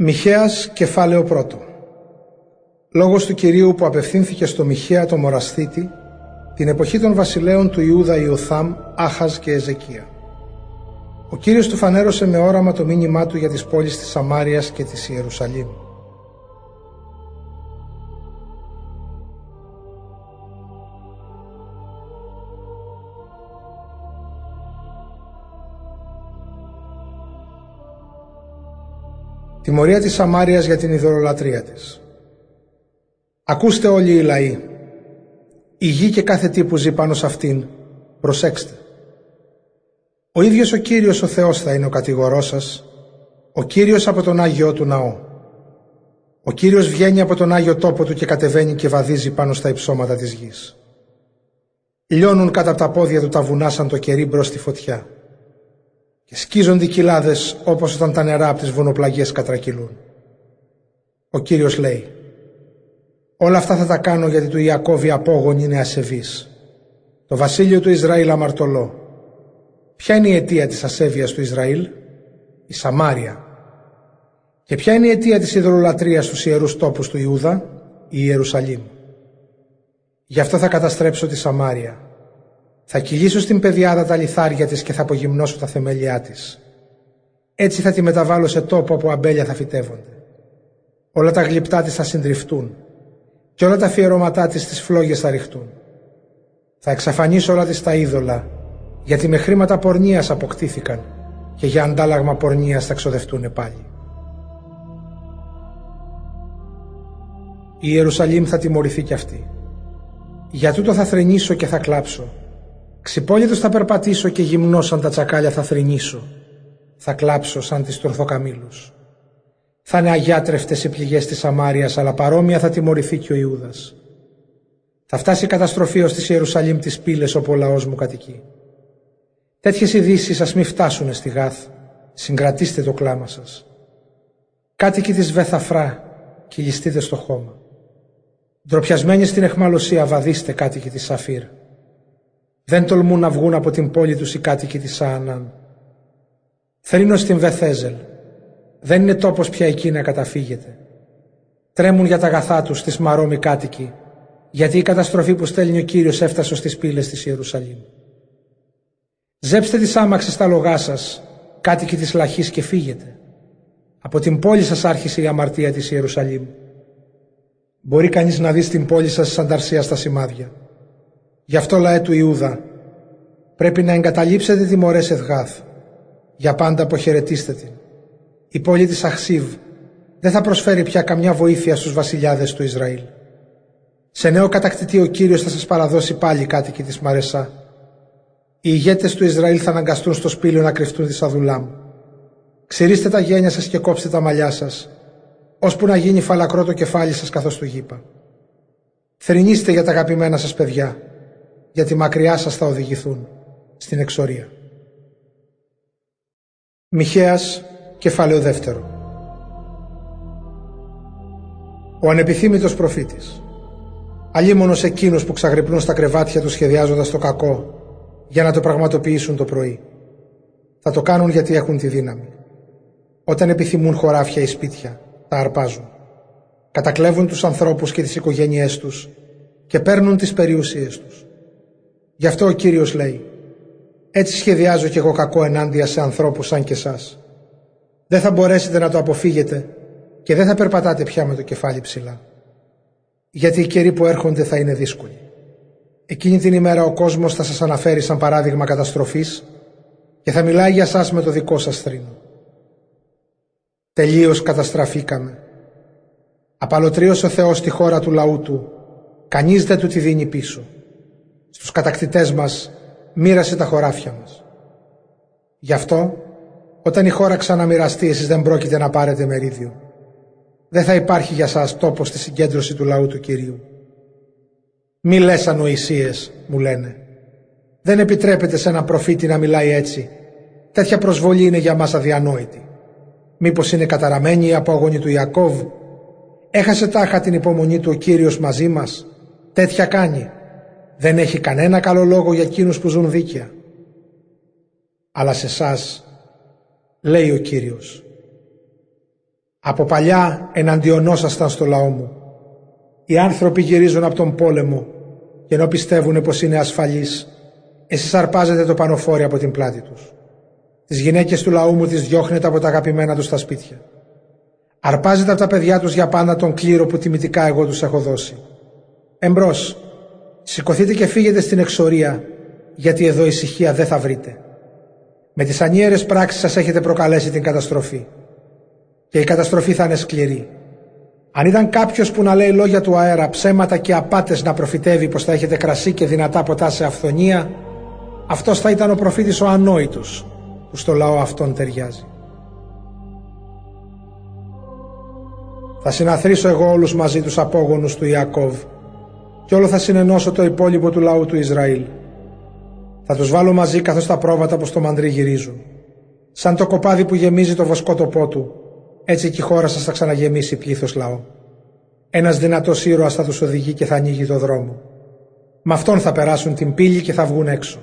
Μιχαίας κεφάλαιο πρώτο Λόγος του Κυρίου που απευθύνθηκε στο Μιχαία το Μορασθήτη την εποχή των βασιλέων του Ιούδα Ιωθάμ, Άχαζ και Εζεκία. Ο Κύριος του φανέρωσε με όραμα το μήνυμά του για τις πόλεις της Σαμάριας και της Ιερουσαλήμ. Τιμωρία της Σαμάριας για την ιδωλολατρία της. Ακούστε όλοι οι λαοί. Η γη και κάθε τι που ζει πάνω σε αυτήν. Προσέξτε. Ο ίδιος ο Κύριος ο Θεός θα είναι ο κατηγορός σας. Ο Κύριος από τον Άγιο του ναό. Ο Κύριος βγαίνει από τον Άγιο τόπο του και κατεβαίνει και βαδίζει πάνω στα υψώματα της γης. Λιώνουν κατά τα πόδια του τα βουνά σαν το κερί μπρος στη φωτιά και σκίζονται οι κοιλάδες όπως όταν τα νερά από τις βουνοπλαγιές κατρακυλούν. Ο Κύριος λέει «Όλα αυτά θα τα κάνω γιατί του Ιακώβη απόγονη είναι ασεβής. Το βασίλειο του Ισραήλ αμαρτωλό. Ποια είναι η αιτία της ασέβειας του Ισραήλ; Η Σαμάρια. Και ποια είναι η αιτία της ιδρολατρίας στους ιερούς τόπους του Ιούδα; Η Ιερουσαλήμ. Γι' αυτό θα καταστρέψω τη Σαμάρια θα κυλήσω στην πεδιάδα τα λιθάρια της και θα απογυμνώσω τα θεμέλια της. Έτσι θα τη μεταβάλω σε τόπο όπου αμπέλια θα φυτεύονται. Όλα τα γλυπτά της θα συντριφτούν και όλα τα αφιερώματά της στις φλόγες θα ρηχτούν. Θα εξαφανίσω όλα της τα είδωλα, γιατί με χρήματα πορνείας αποκτήθηκαν και για αντάλλαγμα πορνείας θα ξοδευτούν πάλι. Η Ιερουσαλήμ θα τιμωρηθεί κι αυτή. Για τούτο θα θρενήσω και θα κλάψω Ξυπόλυτος θα περπατήσω και γυμνός σαν τα τσακάλια θα θρυνήσω. Θα κλάψω σαν τις τροχοκαμήλους. Θα είναι αγιάτρευτες οι πληγές της Σαμάριας, αλλά παρόμοια θα τιμωρηθεί και ο Ιούδας. Θα φτάσει η καταστροφή ως της Ιερουσαλήμ τις πύλες όπου ο λαός μου κατοικεί. Τέτοιες ειδήσει ας μην φτάσουνε στη Γάθ. Συγκρατήστε το κλάμα σας. Κάτοικοι της Βεθαφρά, κυλιστείτε στο χώμα. Ντροπιασμένοι στην εχμαλωσία βαδίστε κάτοικοι της Σαφύρ. Δεν τολμούν να βγουν από την πόλη τους οι κάτοικοι της Σαανάν. Θρύνω στην Βεθέζελ. Δεν είναι τόπος πια εκεί να καταφύγετε. Τρέμουν για τα αγαθά τους τις μαρόμοι κάτοικοι, γιατί η καταστροφή που στέλνει ο Κύριος έφτασε στις πύλες της Ιερουσαλήμ. Ζέψτε τις άμαξες στα λογά σας, κάτοικοι της Λαχής και φύγετε. Από την πόλη σας άρχισε η αμαρτία της Ιερουσαλήμ. Μπορεί κανείς να δει στην πόλη σας σαν ταρσία στα σημάδια. Γι' αυτό λαέ του Ιούδα, πρέπει να εγκαταλείψετε τη μωρέ Εδγάθ. Για πάντα αποχαιρετήστε την. Η πόλη της Αχσίβ δεν θα προσφέρει πια καμιά βοήθεια στους βασιλιάδες του Ισραήλ. Σε νέο κατακτητή ο Κύριος θα σας παραδώσει πάλι κάτοικοι της Μαρεσά. Οι ηγέτες του Ισραήλ θα αναγκαστούν στο σπήλιο να κρυφτούν της Αδουλάμ. Ξυρίστε τα γένια σας και κόψτε τα μαλλιά σας, ώσπου να γίνει φαλακρό το κεφάλι σας καθώς του γήπα. Θρηνήστε για τα αγαπημένα σας παιδιά, γιατί μακριά σας θα οδηγηθούν στην εξορία. Μιχαίας, κεφάλαιο δεύτερο. Ο ανεπιθύμητος προφήτης. Αλίμονος εκείνους που ξαγρυπνούν στα κρεβάτια του σχεδιάζοντας το κακό για να το πραγματοποιήσουν το πρωί. Θα το κάνουν γιατί έχουν τη δύναμη. Όταν επιθυμούν χωράφια ή σπίτια, τα αρπάζουν. Κατακλέβουν τους ανθρώπους και τις οικογένειές τους και παίρνουν τις περιουσίες τους. Γι' αυτό ο Κύριος λέει «Έτσι σχεδιάζω κι εγώ κακό ενάντια σε ανθρώπους σαν και εσάς. Δεν θα μπορέσετε να το αποφύγετε και δεν θα περπατάτε πια με το κεφάλι ψηλά. Γιατί οι καιροί που έρχονται θα είναι δύσκολοι. Εκείνη την ημέρα ο κόσμος θα σας αναφέρει σαν παράδειγμα καταστροφής και θα μιλάει για σας με το δικό σας θρήνο. Τελείως καταστραφήκαμε. Απαλωτρίωσε ο Θεός τη χώρα του λαού του. Κανείς δεν του τη δίνει πίσω στους κατακτητές μας μοίρασε τα χωράφια μας. Γι' αυτό, όταν η χώρα ξαναμοιραστεί, εσείς δεν πρόκειται να πάρετε μερίδιο. Δεν θα υπάρχει για σας τόπο στη συγκέντρωση του λαού του Κυρίου. Μη λες ανοησίες, μου λένε. Δεν επιτρέπεται σε έναν προφήτη να μιλάει έτσι. Τέτοια προσβολή είναι για μας αδιανόητη. Μήπως είναι καταραμένη η απόγονη του Ιακώβ; Έχασε τάχα την υπομονή του ο Κύριος μαζί μας; Τέτοια κάνει. Δεν έχει κανένα καλό λόγο για εκείνους που ζουν δίκαια. Αλλά σε εσάς λέει ο Κύριος Από παλιά εναντιονόσασταν στο λαό μου. Οι άνθρωποι γυρίζουν από τον πόλεμο και ενώ πιστεύουν πως είναι ασφαλείς, εσείς αρπάζετε το πανοφόρι από την πλάτη τους. Τις γυναίκες του λαού μου τις διώχνετε από τα αγαπημένα τους στα σπίτια. Αρπάζετε από τα παιδιά τους για πάντα τον κλήρο που τιμητικά εγώ τους έχω δώσει. Εμπρός, σηκωθείτε και φύγετε στην εξορία, γιατί εδώ ησυχία δεν θα βρείτε. Με τις ανίερες πράξεις σας έχετε προκαλέσει την καταστροφή. Και η καταστροφή θα είναι σκληρή. Αν ήταν κάποιος που να λέει λόγια του αέρα, ψέματα και απάτες να προφητεύει πως θα έχετε κρασί και δυνατά ποτά σε αυθονία, αυτός θα ήταν ο προφήτης ο ανόητος που στο λαό αυτόν ταιριάζει. Θα συναθρήσω εγώ όλους μαζί τους απόγονους του Ιακώβ και όλο θα συνενώσω το υπόλοιπο του λαού του Ισραήλ. Θα τους βάλω μαζί καθώς τα πρόβατα πως το μαντρί γυρίζουν. Σαν το κοπάδι που γεμίζει το βοσκότοπό του, έτσι και η χώρα σας θα ξαναγεμίσει πλήθος λαό. Ένας δυνατός ήρωας θα τους οδηγεί και θα ανοίγει το δρόμο. Με αυτόν θα περάσουν την πύλη και θα βγουν έξω.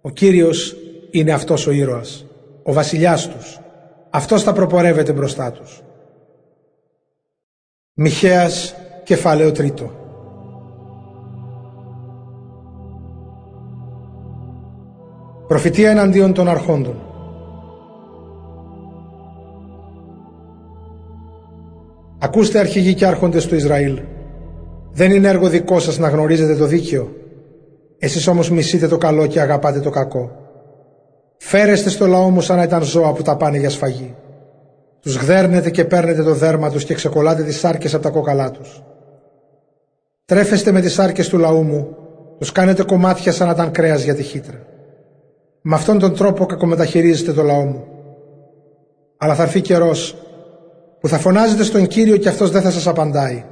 Ο Κύριος είναι αυτός ο ήρωας, ο βασιλιάς τους. Αυτός θα προπορεύεται μπροστά τους. Μιχαίας, κεφάλαιο τρίτο. Προφητεία εναντίον των αρχόντων. Ακούστε αρχηγοί και άρχοντες του Ισραήλ. Δεν είναι έργο δικό σας να γνωρίζετε το δίκαιο. Εσείς όμως μισείτε το καλό και αγαπάτε το κακό. Φέρεστε στο λαό μου σαν να ήταν ζώα που τα πάνε για σφαγή. Τους γδέρνετε και παίρνετε το δέρμα τους και ξεκολλάτε τις σάρκες από τα κόκαλά τους. Τρέφεστε με τις σάρκες του λαού μου, τους κάνετε κομμάτια σαν να ήταν κρέας για τη χύτρα. Με αυτόν τον τρόπο κακομεταχειρίζετε το λαό μου. Αλλά θα έρθει καιρός που θα φωνάζετε στον Κύριο και αυτός δεν θα σας απαντάει.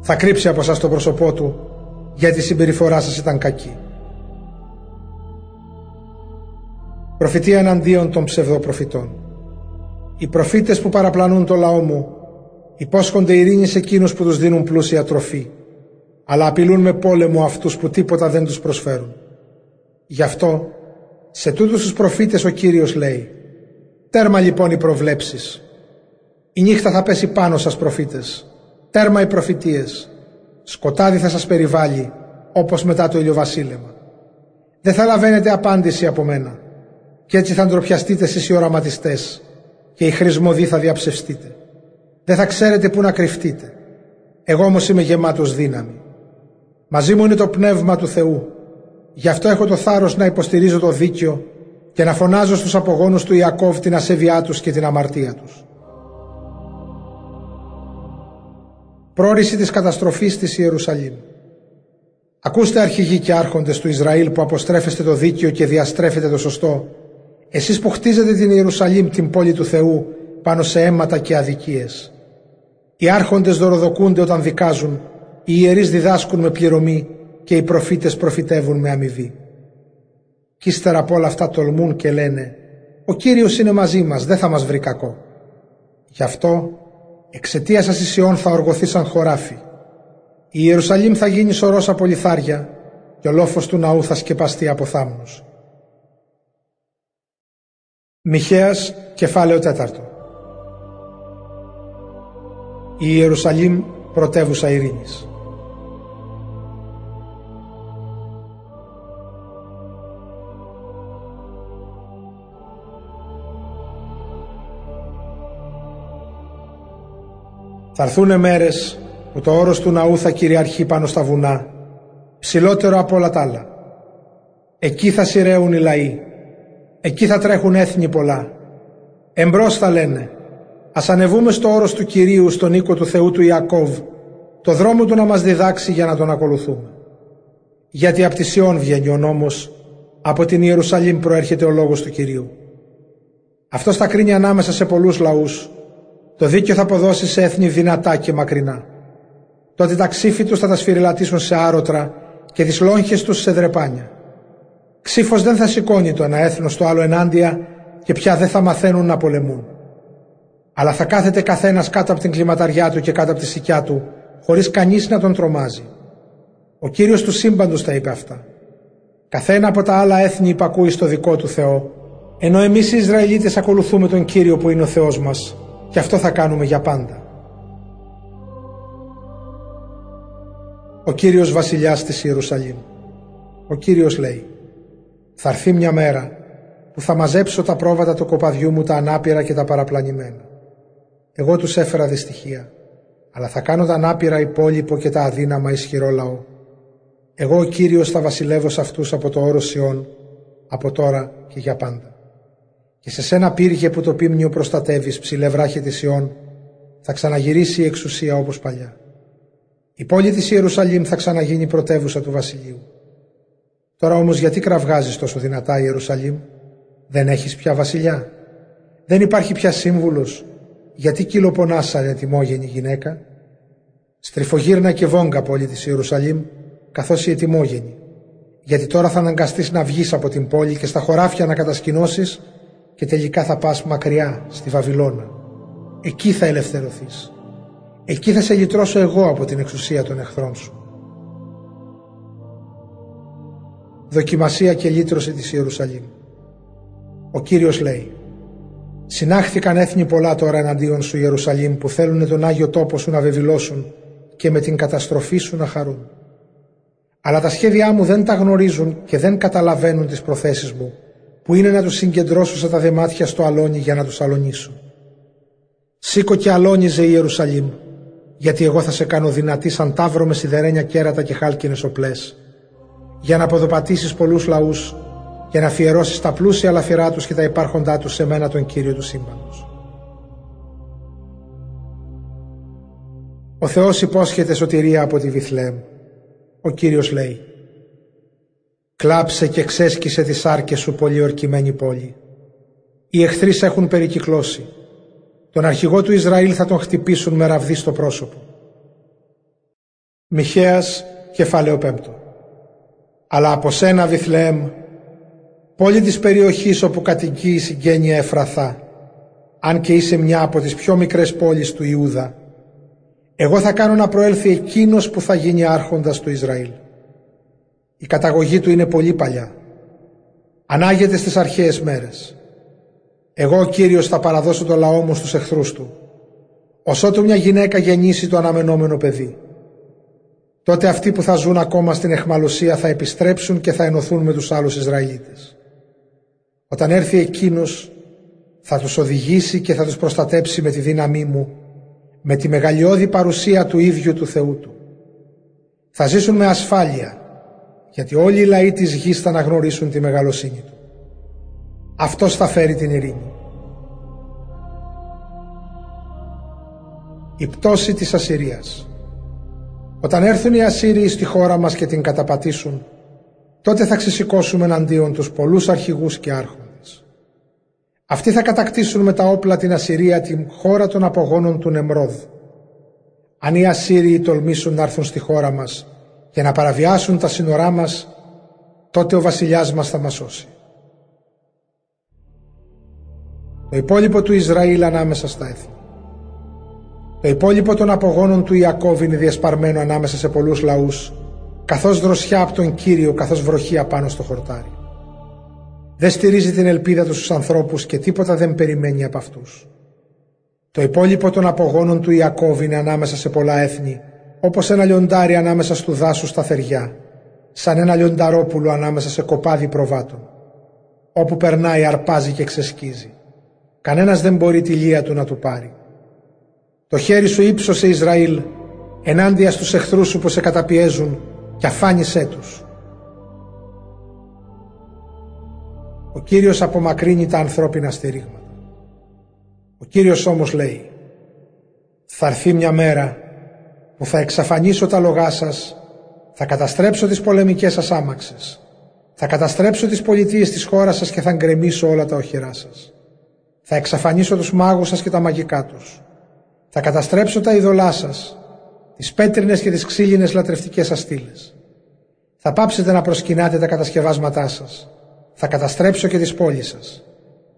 Θα κρύψει από σας το πρόσωπό του γιατί η συμπεριφορά σας ήταν κακή. Προφητεία εναντίον των ψευδοπροφητών. Οι προφήτες που παραπλανούν το λαό μου υπόσχονται ειρήνη σε εκείνους που τους δίνουν πλούσια τροφή, αλλά απειλούν με πόλεμο αυτούς που τίποτα δεν τους προσφέρουν. Γι' αυτό, σε τούτους τους προφήτες ο Κύριος λέει «Τέρμα λοιπόν οι προβλέψεις. Η νύχτα θα πέσει πάνω σας προφήτες. Τέρμα οι προφητείες. Σκοτάδι θα σας περιβάλλει, όπως μετά το ηλιοβασίλεμα. Δεν θα λαβαίνετε απάντηση από μένα. Και έτσι θα ντροπιαστείτε εσείς οι οραματιστές και οι χρησμοδοί θα διαψευστείτε. Δεν θα ξέρετε πού να κρυφτείτε. Εγώ όμως είμαι γεμάτος δύναμη. Μαζί μου είναι το πνεύμα του Θεού. Γι' αυτό έχω το θάρρος να υποστηρίζω το δίκαιο και να φωνάζω στους απογόνους του Ιακώβ την ασέβειά τους και την αμαρτία τους. Πρόρηση της καταστροφής της Ιερουσαλήμ. Ακούστε αρχηγοί και άρχοντες του Ισραήλ που αποστρέφεστε το δίκαιο και διαστρέφετε το σωστό εσείς που χτίζετε την Ιερουσαλήμ, την πόλη του Θεού, πάνω σε αίματα και αδικίες. Οι άρχοντες δωροδοκούνται όταν δικάζουν, οι ιερείς διδάσκουν με πληρωμή και οι προφήτες προφητεύουν με αμοιβή. Κι ύστερα από όλα αυτά τολμούν και λένε «Ο Κύριος είναι μαζί μας, δεν θα μας βρει κακό». Γι' αυτό εξαιτίας σας η Σιών θα οργωθεί σαν χωράφι. Η Ιερουσαλήμ θα γίνει σωρός από λιθάρια και ο λόφος του ναού θα σκεπαστεί από θάμνους. Μιχαίας, κεφάλαιο τέταρτο. Η Ιερουσαλήμ, πρωτεύουσα ειρήνης. Θα έρθουν μέρες που το όρος του ναού θα κυριαρχεί πάνω στα βουνά, ψηλότερο από όλα τα άλλα. Εκεί θα σειραίουν οι λαοί, Εκεί θα τρέχουν έθνη πολλά. Εμπρός θα λένε, ας ανεβούμε στο όρος του Κυρίου, στον οίκο του Θεού του Ιακώβ, το δρόμο του να μας διδάξει για να τον ακολουθούμε. Γιατί από τη Σιών βγαίνει ο νόμος, από την Ιερουσαλήμ προέρχεται ο λόγος του Κυρίου. Αυτό θα κρίνει ανάμεσα σε πολλούς λαούς. Το δίκαιο θα αποδώσει σε έθνη δυνατά και μακρινά. Τότε τα ξύφη τους θα τα σφυριλατήσουν σε άρωτρα και τις λόγχες τους σε δρεπάνια. Ξύφος δεν θα σηκώνει το ένα έθνος στο άλλο ενάντια και πια δεν θα μαθαίνουν να πολεμούν. Αλλά θα κάθεται καθένας κάτω από την κλιματαριά του και κάτω από τη σικιά του, χωρίς κανείς να τον τρομάζει. Ο Κύριος του σύμπαντος τα είπε αυτά. Καθένα από τα άλλα έθνη υπακούει στο δικό του Θεό, Ενώ εμείς οι Ισραηλίτες ακολουθούμε τον Κύριο που είναι ο Θεός μας και αυτό θα κάνουμε για πάντα. Ο Κύριος Βασιλιάς της Ιερουσαλήμ. Ο Κύριος λέει «Θα έρθει μια μέρα που θα μαζέψω τα πρόβατα του κοπαδιού μου τα ανάπηρα και τα παραπλανημένα. Εγώ τους έφερα δυστυχία, αλλά θα κάνω τα ανάπηρα υπόλοιπο και τα αδύναμα ισχυρό λαό. Εγώ ο Κύριος θα βασιλεύω σε αυτούς από το όρο Σιών, από τώρα και για πάντα. Και σε σένα πύργε που το πίμνιο προστατεύεις ψηλέ βράχε της Ιών, θα ξαναγυρίσει η εξουσία όπως παλιά. Η πόλη της Ιερουσαλήμ θα ξαναγίνει πρωτεύουσα του βασιλείου. Τώρα όμως γιατί κραυγάζεις τόσο δυνατά Ιερουσαλήμ, δεν έχεις πια βασιλιά, δεν υπάρχει πια σύμβουλος, γιατί κυλοπονάς σαν ετοιμόγενη γυναίκα; Στριφογύρνα και βόγκα πόλη της Ιερουσαλήμ, καθώς η ετοιμόγενη, γιατί τώρα θα αναγκαστείς να βγεις από την πόλη και στα χωράφια να κατασκηνώσεις και τελικά θα πας μακριά στη Βαβυλώνα. Εκεί θα ελευθερωθείς. Εκεί θα σε λυτρώσω εγώ από την εξουσία των εχθρών σου. Δοκιμασία και λύτρωση της Ιερουσαλήμ. Ο Κύριος λέει «Συνάχθηκαν έθνη πολλά τώρα εναντίον σου Ιερουσαλήμ που θέλουν τον Άγιο τόπο σου να βεβηλώσουν και με την καταστροφή σου να χαρούν. Αλλά τα σχέδιά μου δεν τα γνωρίζουν και δεν καταλαβαίνουν τις προθέσεις μου που είναι να τους συγκεντρώσω σε τα δεμάτια στο αλόνι για να τους αλωνίσω. Σήκω και αλόνιζε η Ιερουσαλήμ γιατί εγώ θα σε κάνω δυνατή σαν τάβρο με σιδερένια κέρατα και χάλκινες οπλές, για να αποδοπατήσεις πολλούς λαούς, για να αφιερώσεις τα πλούσια λαφυρά τους και τα υπάρχοντά τους σε μένα τον Κύριο του σύμπαντος. Ο Θεός υπόσχεται σωτηρία από τη Βιθλέμ. Ο Κύριος λέει «Κλάψε και ξέσκησε τις άρκες σου πολιορκημένη πόλη. Οι εχθροί έχουν περικυκλώσει τον αρχηγό του Ισραήλ θα τον χτυπήσουν με ραβδί στο πρόσωπο. Μιχαίας, κεφάλαιο πέμπτο. Αλλά από σένα Βιθλεέμ, πόλη της περιοχής όπου κατοικεί η συγγένεια Εφραθά, αν και είσαι μια από τις πιο μικρές πόλεις του Ιούδα, εγώ θα κάνω να προέλθει εκείνος που θα γίνει άρχοντας του Ισραήλ. Η καταγωγή του είναι πολύ παλιά. Ανάγεται στις αρχαίες μέρες. Εγώ ο Κύριος θα παραδώσω το λαό μου στους εχθρούς του. Ωσότου μια γυναίκα γεννήσει το αναμενόμενο παιδί. Τότε αυτοί που θα ζουν ακόμα στην εχμαλωσία θα επιστρέψουν και θα ενωθούν με τους άλλους Ισραηλίτες. Όταν έρθει εκείνος θα τους οδηγήσει και θα τους προστατέψει με τη δύναμή μου, με τη μεγαλειώδη παρουσία του ίδιου του Θεού του. Θα ζήσουν με ασφάλεια, γιατί όλοι οι λαοί της γης θα αναγνωρίσουν τη μεγαλοσύνη του. Αυτός θα φέρει την ειρήνη. Η πτώση της Ασσυρίας Όταν έρθουν οι Ασσύριοι στη χώρα μας και την καταπατήσουν, τότε θα ξεσηκώσουμε εναντίον τους πολλούς αρχηγούς και άρχοντες. Αυτοί θα κατακτήσουν με τα όπλα την Ασσυρία, την χώρα των απογόνων του Νεμρόδ. Αν οι Ασσύριοι τολμήσουν να έρθουν στη χώρα μας και να παραβιάσουν τα σύνορά μας, τότε ο βασιλιάς μας θα μας σώσει. το υπόλοιπο του Ισραήλ ανάμεσα στα έθνη. Το υπόλοιπο των απογόνων του Ιακώβ είναι διασπαρμένο ανάμεσα σε πολλούς λαούς, καθώς δροσιά από τον Κύριο, καθώς βροχή απάνω στο χορτάρι. Δεν στηρίζει την ελπίδα τους στους ανθρώπους και τίποτα δεν περιμένει από αυτούς. Το υπόλοιπο των απογόνων του Ιακώβ είναι ανάμεσα σε πολλά έθνη, όπως ένα λιοντάρι ανάμεσα στου δάσους στα θεριά, σαν ένα λιονταρόπουλο ανάμεσα σε κοπάδι προβάτων. Όπου περνάει αρπάζει και ξεσκίζει. Κανένας δεν μπορεί τη λία του να του πάρει. Το χέρι σου ύψωσε Ισραήλ ενάντια στους εχθρούς σου που σε καταπιέζουν και αφάνισέ τους. Ο Κύριος απομακρύνει τα ανθρώπινα στηρίγματα. Ο Κύριος όμως λέει «Θα έρθει μια μέρα που θα εξαφανίσω τα λογά σας, θα καταστρέψω τις πολεμικές σας άμαξες, θα καταστρέψω τις πολιτείες της χώρας σας και θα γκρεμίσω όλα τα οχυρά σας. Θα εξαφανίσω τους μάγους σας και τα μαγικά τους. Θα καταστρέψω τα ειδωλά σας, τις πέτρινες και τις ξύλινες λατρευτικές σας στήλες. Θα πάψετε να προσκυνάτε τα κατασκευάσματά σας. Θα καταστρέψω και τις πόλεις σας.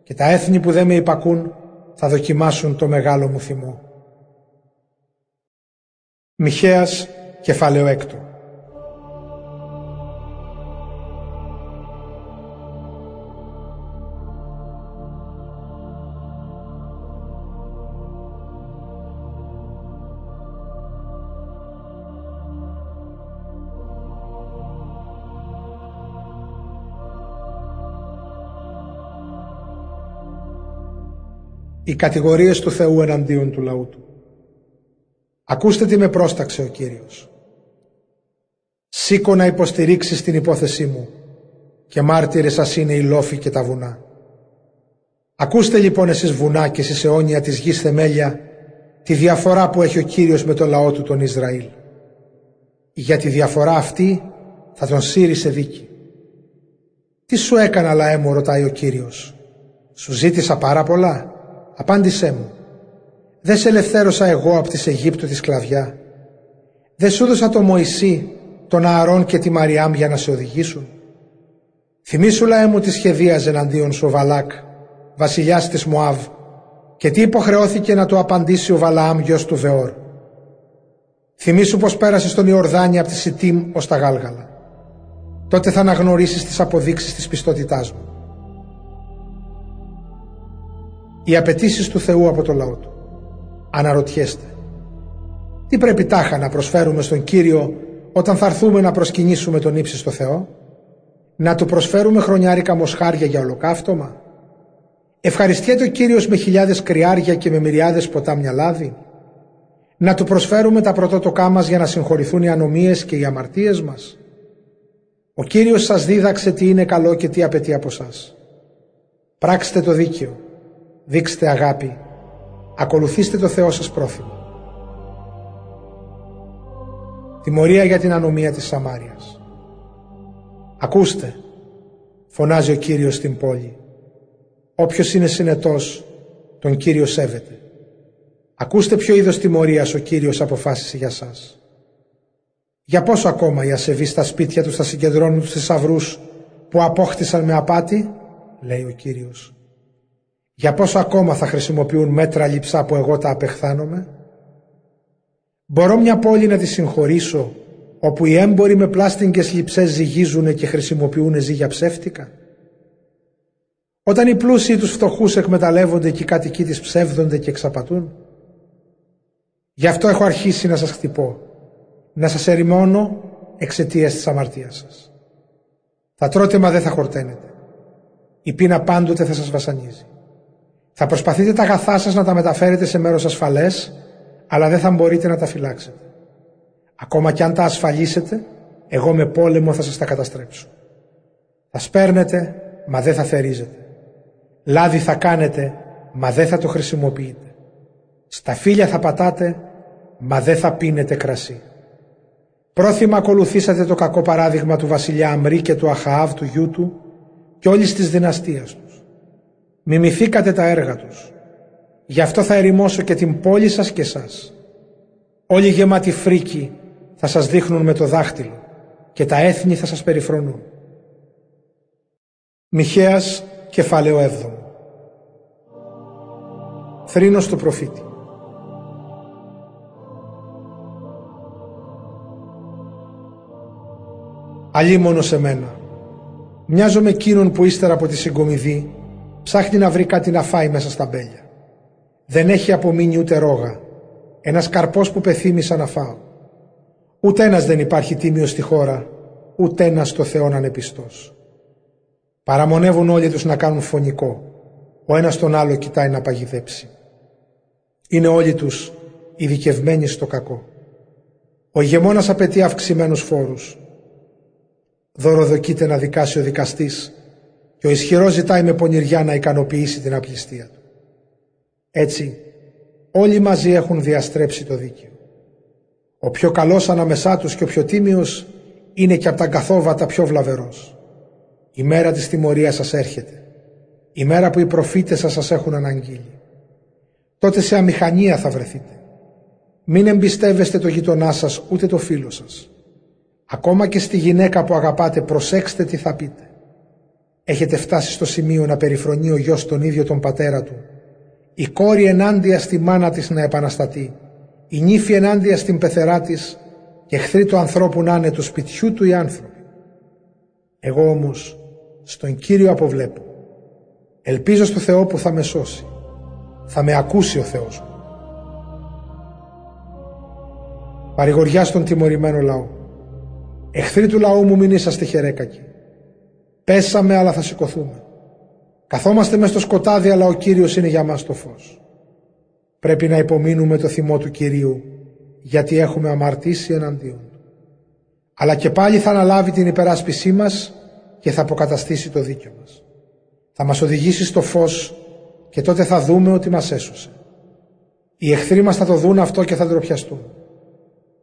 Και τα έθνη που δεν με υπακούν θα δοκιμάσουν το μεγάλο μου θυμό. Μιχαίας κεφάλαιο έκτο. Οι κατηγορίες του Θεού εναντίον του λαού του. Ακούστε τι με πρόσταξε ο Κύριος. Σήκω να υποστηρίξεις την υπόθεσή μου και μάρτυρες σας είναι οι λόφοι και τα βουνά. Ακούστε λοιπόν εσείς βουνά και εσείς αιώνια της γης θεμέλια τη διαφορά που έχει ο Κύριος με το λαό του τον Ισραήλ. Για τη διαφορά αυτή θα τον σύρει σε δίκη. Τι σου έκανα λαέ μου ρωτάει ο Κύριος. Σου ζήτησα πάρα πολλά. Απάντησέ μου. Δεν σε ελευθέρωσα εγώ από της Αιγύπτου τη σκλαβιά. Δεν σου έδωσα το Μωυσή, τον Ααρών και τη Μαριάμ για να σε οδηγήσουν. Θυμήσου λαέ μου τη σχεδίαζε εναντίον σου ο Βαλάκ, βασιλιάς της Μωάβ, και τι υποχρεώθηκε να του απαντήσει ο Βαλαάμ γιος του Βεόρ. Θυμήσου πως πέρασες στον Ιορδάνη από τη Σιτίμ ως τα Γάλγαλα. Τότε θα αναγνωρίσεις τις αποδείξεις της πιστότητάς μου. Οι απαιτήσεις του Θεού από το λαό του. Αναρωτιέστε. Τι πρέπει τάχα να προσφέρουμε στον Κύριο όταν θα έρθουμε να προσκυνήσουμε τον ύψιστο Θεό; Να του προσφέρουμε χρονιάρικα μοσχάρια για ολοκαύτωμα; Ευχαριστιέται ο Κύριος με χιλιάδες κρυάρια και με μυριάδες ποτάμια λάδι; Να του προσφέρουμε τα πρωτότοκά μας για να συγχωρηθούν οι ανομίες και οι αμαρτίες μας; Ο Κύριος σας δίδαξε τι είναι καλό και τι απαιτεί από σας. Πράξτε το δίκαιο, δείξτε αγάπη, ακολουθήστε το Θεό σας πρόθυμο. Τιμωρία για την ανομία της Σαμάριας. Ακούστε, φωνάζει ο Κύριος στην πόλη. Όποιος είναι συνετός, τον Κύριο σέβεται. Ακούστε ποιο είδος τιμωρίας ο Κύριος αποφάσισε για σας. Για πόσο ακόμα οι ασεβείς στα σπίτια τους θα συγκεντρώνουν τους θησαυρούς που απόκτησαν με απάτη, λέει ο Κύριος. Για πόσο ακόμα θα χρησιμοποιούν μέτρα λειψά που εγώ τα απεχθάνομαι; Μπορώ μια πόλη να τη συγχωρήσω όπου οι έμποροι με πλάστιγγες λειψές ζυγίζουν και χρησιμοποιούν ζύγια ψεύτικα; Όταν οι πλούσιοι τους φτωχούς εκμεταλλεύονται και οι κατοικοί της ψεύδονται και εξαπατούν; Γι' αυτό έχω αρχίσει να σας χτυπώ, να σας ερημώνω εξαιτίας της αμαρτίας σας. Θα τρώτε μα δεν θα χορταίνετε. Η πείνα πάντοτε θα σας βασανίζει. Θα προσπαθείτε τα αγαθά σας να τα μεταφέρετε σε μέρος ασφαλές, αλλά δεν θα μπορείτε να τα φυλάξετε. Ακόμα κι αν τα ασφαλίσετε, εγώ με πόλεμο θα σας τα καταστρέψω. Θα σπέρνετε, μα δεν θα θερίζετε. Λάδι θα κάνετε, μα δεν θα το χρησιμοποιείτε. Στα φύλλα θα πατάτε, μα δεν θα πίνετε κρασί. Πρόθυμα ακολουθήσατε το κακό παράδειγμα του βασιλιά Αμρή και του Αχαάβ του γιού του και όλης της δυναστείας τους. Μιμηθήκατε τα έργα τους. Γι' αυτό θα ερημώσω και την πόλη σας και σας. Όλοι γεμάτοι φρίκοι θα σας δείχνουν με το δάχτυλο και τα έθνη θα σας περιφρονούν. Μιχαίας κεφάλαιο 7 Θρήνος του προφήτη Αλλή σε μένα. Μοιάζω εκείνον που ύστερα από τη συγκομιδή ψάχνει να βρει κάτι να φάει μέσα στα μπέλια. Δεν έχει απομείνει ούτε ρόγα. Ένας καρπός που πεθύμησα να φάω. Ούτε ένας δεν υπάρχει τίμιος στη χώρα, ούτε ένας στο Θεό να είναι πιστός. Παραμονεύουν όλοι τους να κάνουν φωνικό. Ο ένας τον άλλο κοιτάει να παγιδέψει. Είναι όλοι τους ειδικευμένοι στο κακό. Ο ηγεμόνας απαιτεί αυξημένους φόρους. Δωροδοκείται να δικάσει ο δικαστής και ο ισχυρός ζητάει με πονηριά να ικανοποιήσει την απληστία του. Έτσι, όλοι μαζί έχουν διαστρέψει το δίκαιο. Ο πιο καλός ανάμεσά τους και ο πιο τίμιος είναι και από τα καθόβατα πιο βλαβερός. Η μέρα της τιμωρίας σας έρχεται. Η μέρα που οι προφήτες σας σας έχουν αναγγείλει. Τότε σε αμηχανία θα βρεθείτε. Μην εμπιστεύεστε το γειτονά σας ούτε το φίλο σας. Ακόμα και στη γυναίκα που αγαπάτε προσέξτε τι θα πείτε. Έχετε φτάσει στο σημείο να περιφρονεί ο γιος τον ίδιο τον πατέρα του. Η κόρη ενάντια στη μάνα της να επαναστατεί. Η νύφη ενάντια στην πεθερά της και εχθροί του ανθρώπου να είναι του σπιτιού του οι άνθρωποι. Εγώ όμως στον Κύριο αποβλέπω. Ελπίζω στο Θεό που θα με σώσει. Θα με ακούσει ο Θεός μου. Παρηγοριά στον τιμωρημένο λαό. Εχθροί του λαού μου μην είσαστε χερέκακοι. Πέσαμε αλλά θα σηκωθούμε. Καθόμαστε μες στο σκοτάδι, αλλά ο Κύριος είναι για μας το φως. Πρέπει να υπομείνουμε το θυμό του Κυρίου, γιατί έχουμε αμαρτήσει εναντίον Αλλά και πάλι θα αναλάβει την υπεράσπισή μας και θα αποκαταστήσει το δίκιο μας. Θα μας οδηγήσει στο φως και τότε θα δούμε ότι μας έσωσε. Οι εχθροί μας θα το δουν αυτό και θα ντροπιαστούν.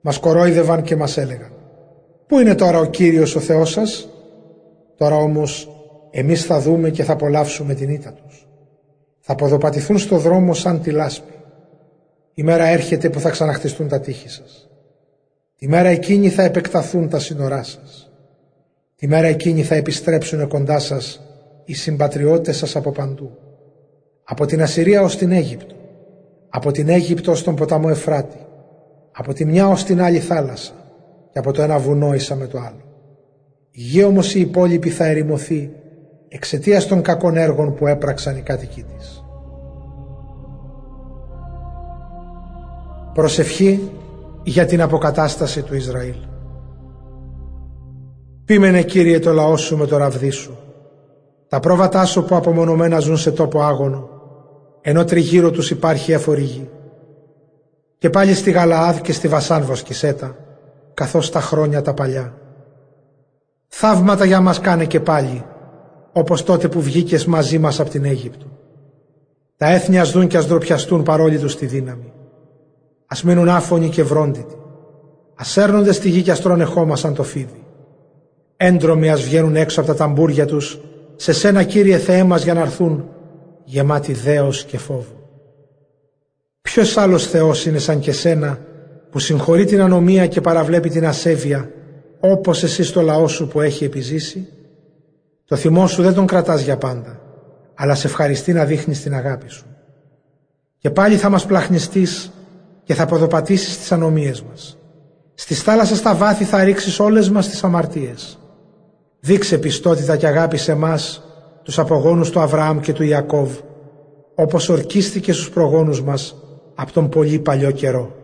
Μας κορόιδευαν και μας έλεγαν «Πού είναι τώρα ο Κύριος ο Θεός σας» Τώρα όμως εμείς θα δούμε και θα απολαύσουμε την ήττα τους. Θα ποδοπατηθούν στο δρόμο σαν τη λάσπη. Η μέρα έρχεται που θα ξαναχτιστούν τα τείχη σας. Τη μέρα εκείνη θα επεκταθούν τα σύνορά σας. Τη μέρα εκείνη θα επιστρέψουν κοντά σας οι συμπατριώτες σας από παντού. Από την Ασσυρία ως την Αίγυπτο. Από την Αίγυπτο ως τον ποταμό Εφράτη. Από τη μια ως την άλλη θάλασσα. Και από το ένα βουνό ίσα με το άλλο. Η γη όμως η υπόλοιπη θα ερημωθεί εξαιτίας των κακών έργων που έπραξαν οι κάτοικοι της. Προσευχή για την αποκατάσταση του Ισραήλ. Πείμενε Κύριε το λαό σου με το ραβδί σου. Τα πρόβατά σου που απομονωμένα ζουν σε τόπο άγωνο, ενώ τριγύρω τους υπάρχει έφορη γη. Και πάλι στη Γαλαάδ και στη Βασάν βοσκησέτα, καθώς τα χρόνια τα παλιά. Θαύματα για μας κάνε και πάλι, όπως τότε που βγήκες μαζί μας από την Αίγυπτο. Τα έθνη ας δουν και ας ντροπιαστούν παρόλοι τους τη δύναμη. Ας μείνουν άφωνοι και βρόντιτοι. Ας έρνονται στη γη και ας τρώνε χώμα σαν το φίδι. Έντρομοι ας βγαίνουν έξω από τα ταμπούρια τους, σε σένα Κύριε Θεέ μας για να έρθουν, γεμάτοι δέος και φόβο. Ποιος άλλος Θεός είναι σαν και σένα, που συγχωρεί την ανομία και παραβλέπει την ασέβεια, όπως εσύ στο λαό σου που έχει επιζήσει. Το θυμό σου δεν τον κρατάς για πάντα, αλλά σε ευχαριστεί να δείχνεις την αγάπη σου. Και πάλι θα μας πλαχνιστείς και θα ποδοπατήσεις τις ανομίες μας. Στις θάλασσες στα βάθη θα ρίξεις όλες μας τις αμαρτίες. Δείξε πιστότητα και αγάπη σε μας, τους απογόνους του Αβραάμ και του Ιακώβ, όπως ορκίστηκε στους προγόνους μας από τον πολύ παλιό καιρό.